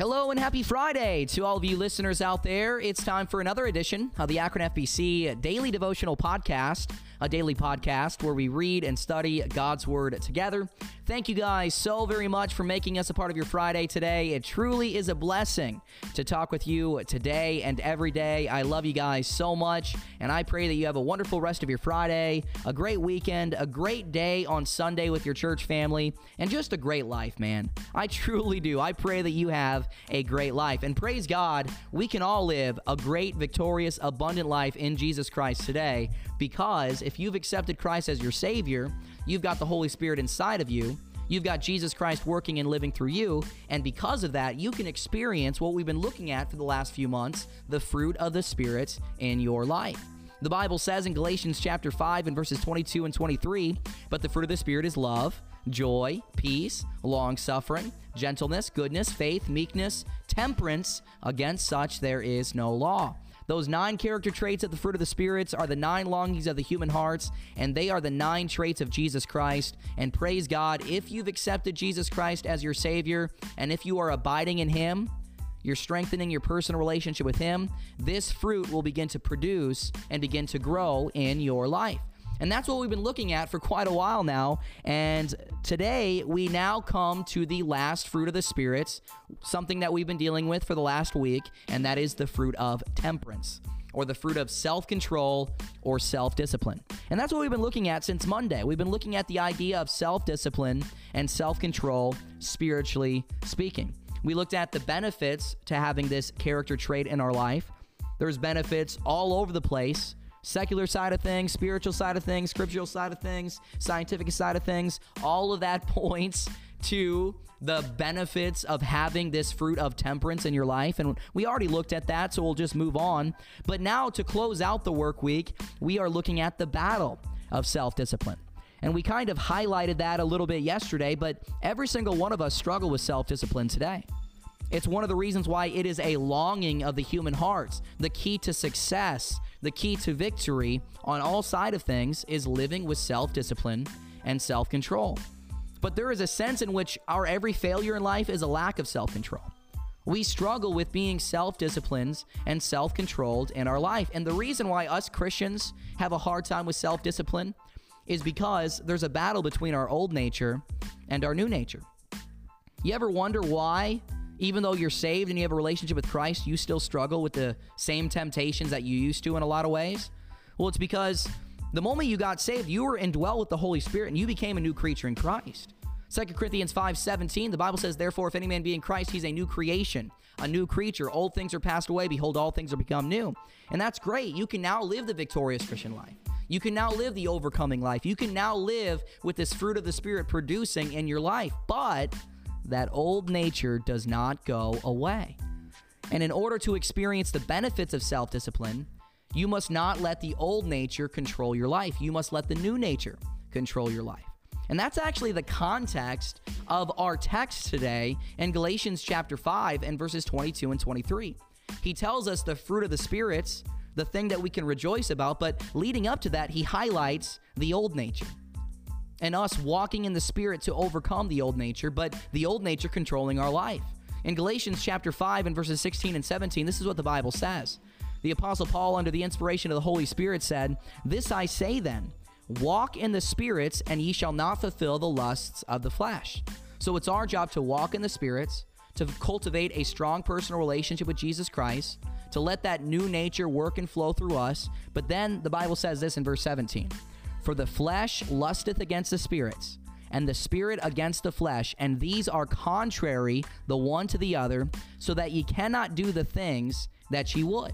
Hello and happy Friday to all of you listeners out there. It's time for another edition of the Akron FBC Daily Devotional Podcast, a daily podcast where we read and study God's Word together. Thank you guys so very much for making us a part of your Friday today. It truly is a blessing to talk with you today and every day. I love you guys so much, and I pray that you have a wonderful rest of your Friday, a great weekend, a great day on Sunday with your church family, and just a great life, man. I truly do. I pray that you have a great life. And praise God, we can all live a great, victorious, abundant life in Jesus Christ today because if you've accepted Christ as your Savior, you've got the Holy Spirit inside of you. You've got Jesus Christ working and living through you. And because of that, you can experience what we've been looking at for the last few months the fruit of the Spirit in your life. The Bible says in Galatians chapter 5 and verses 22 and 23, but the fruit of the Spirit is love, joy, peace, long suffering, gentleness, goodness, faith, meekness, temperance. Against such there is no law. Those nine character traits of the fruit of the spirits are the nine longings of the human hearts, and they are the nine traits of Jesus Christ. And praise God, if you've accepted Jesus Christ as your Savior, and if you are abiding in Him, you're strengthening your personal relationship with Him, this fruit will begin to produce and begin to grow in your life. And that's what we've been looking at for quite a while now. And today we now come to the last fruit of the spirits, something that we've been dealing with for the last week, and that is the fruit of temperance or the fruit of self control or self discipline. And that's what we've been looking at since Monday. We've been looking at the idea of self discipline and self control, spiritually speaking. We looked at the benefits to having this character trait in our life. There's benefits all over the place secular side of things, spiritual side of things, scriptural side of things, scientific side of things, all of that points to the benefits of having this fruit of temperance in your life. And we already looked at that, so we'll just move on. But now, to close out the work week, we are looking at the battle of self discipline. And we kind of highlighted that a little bit yesterday, but every single one of us struggle with self discipline today. It's one of the reasons why it is a longing of the human hearts. The key to success, the key to victory on all side of things is living with self-discipline and self-control. But there is a sense in which our every failure in life is a lack of self-control. We struggle with being self disciplined and self controlled in our life. And the reason why us Christians have a hard time with self discipline is because there's a battle between our old nature and our new nature. You ever wonder why even though you're saved and you have a relationship with Christ, you still struggle with the same temptations that you used to in a lot of ways? Well, it's because the moment you got saved, you were indwelt with the Holy Spirit and you became a new creature in Christ. 2 Corinthians 5:17 the Bible says therefore if any man be in Christ he's a new creation a new creature. Old things are passed away. Behold all things are become new. And that's great. You can now live the victorious Christian life. You can now live the overcoming life. You can now live with this fruit of the spirit producing in your life. But that old nature does not go away. And in order to experience the benefits of self discipline, you must not let the old nature control your life. You must let the new nature control your life. And that's actually the context of our text today in Galatians chapter 5 and verses 22 and 23. He tells us the fruit of the spirits, the thing that we can rejoice about, but leading up to that, he highlights the old nature and us walking in the Spirit to overcome the old nature, but the old nature controlling our life. In Galatians chapter 5 and verses 16 and 17, this is what the Bible says. The Apostle Paul, under the inspiration of the Holy Spirit, said, This I say then, walk in the spirits, and ye shall not fulfill the lusts of the flesh. So it's our job to walk in the spirits, to cultivate a strong personal relationship with Jesus Christ, to let that new nature work and flow through us. But then the Bible says this in verse 17 for the flesh lusteth against the spirits, and the spirit against the flesh, and these are contrary the one to the other, so that ye cannot do the things that ye would.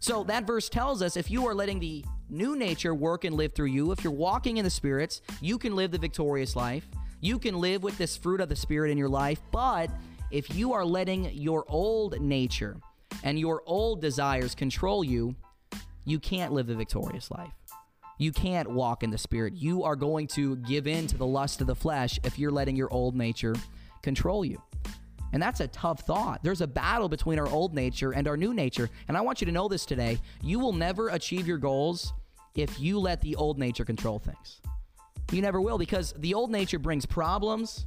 So that verse tells us if you are letting the new nature work and live through you, if you're walking in the spirits, you can live the victorious life. You can live with this fruit of the spirit in your life, but if you are letting your old nature and your old desires control you, you can't live the victorious life. You can't walk in the spirit. You are going to give in to the lust of the flesh if you're letting your old nature control you. And that's a tough thought. There's a battle between our old nature and our new nature. And I want you to know this today. You will never achieve your goals if you let the old nature control things. You never will because the old nature brings problems,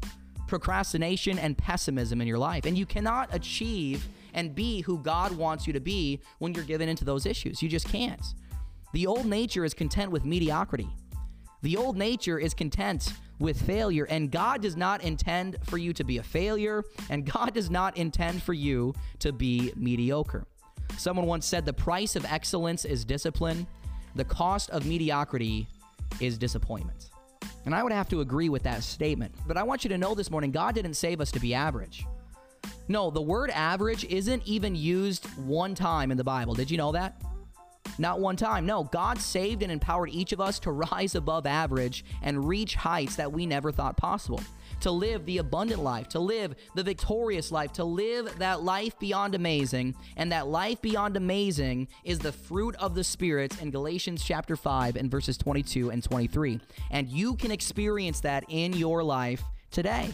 procrastination and pessimism in your life. And you cannot achieve and be who God wants you to be when you're given into those issues. You just can't. The old nature is content with mediocrity. The old nature is content with failure, and God does not intend for you to be a failure, and God does not intend for you to be mediocre. Someone once said the price of excellence is discipline, the cost of mediocrity is disappointment. And I would have to agree with that statement. But I want you to know this morning God didn't save us to be average. No, the word average isn't even used one time in the Bible. Did you know that? Not one time. No, God saved and empowered each of us to rise above average and reach heights that we never thought possible. To live the abundant life, to live the victorious life, to live that life beyond amazing. And that life beyond amazing is the fruit of the Spirit in Galatians chapter 5 and verses 22 and 23. And you can experience that in your life today.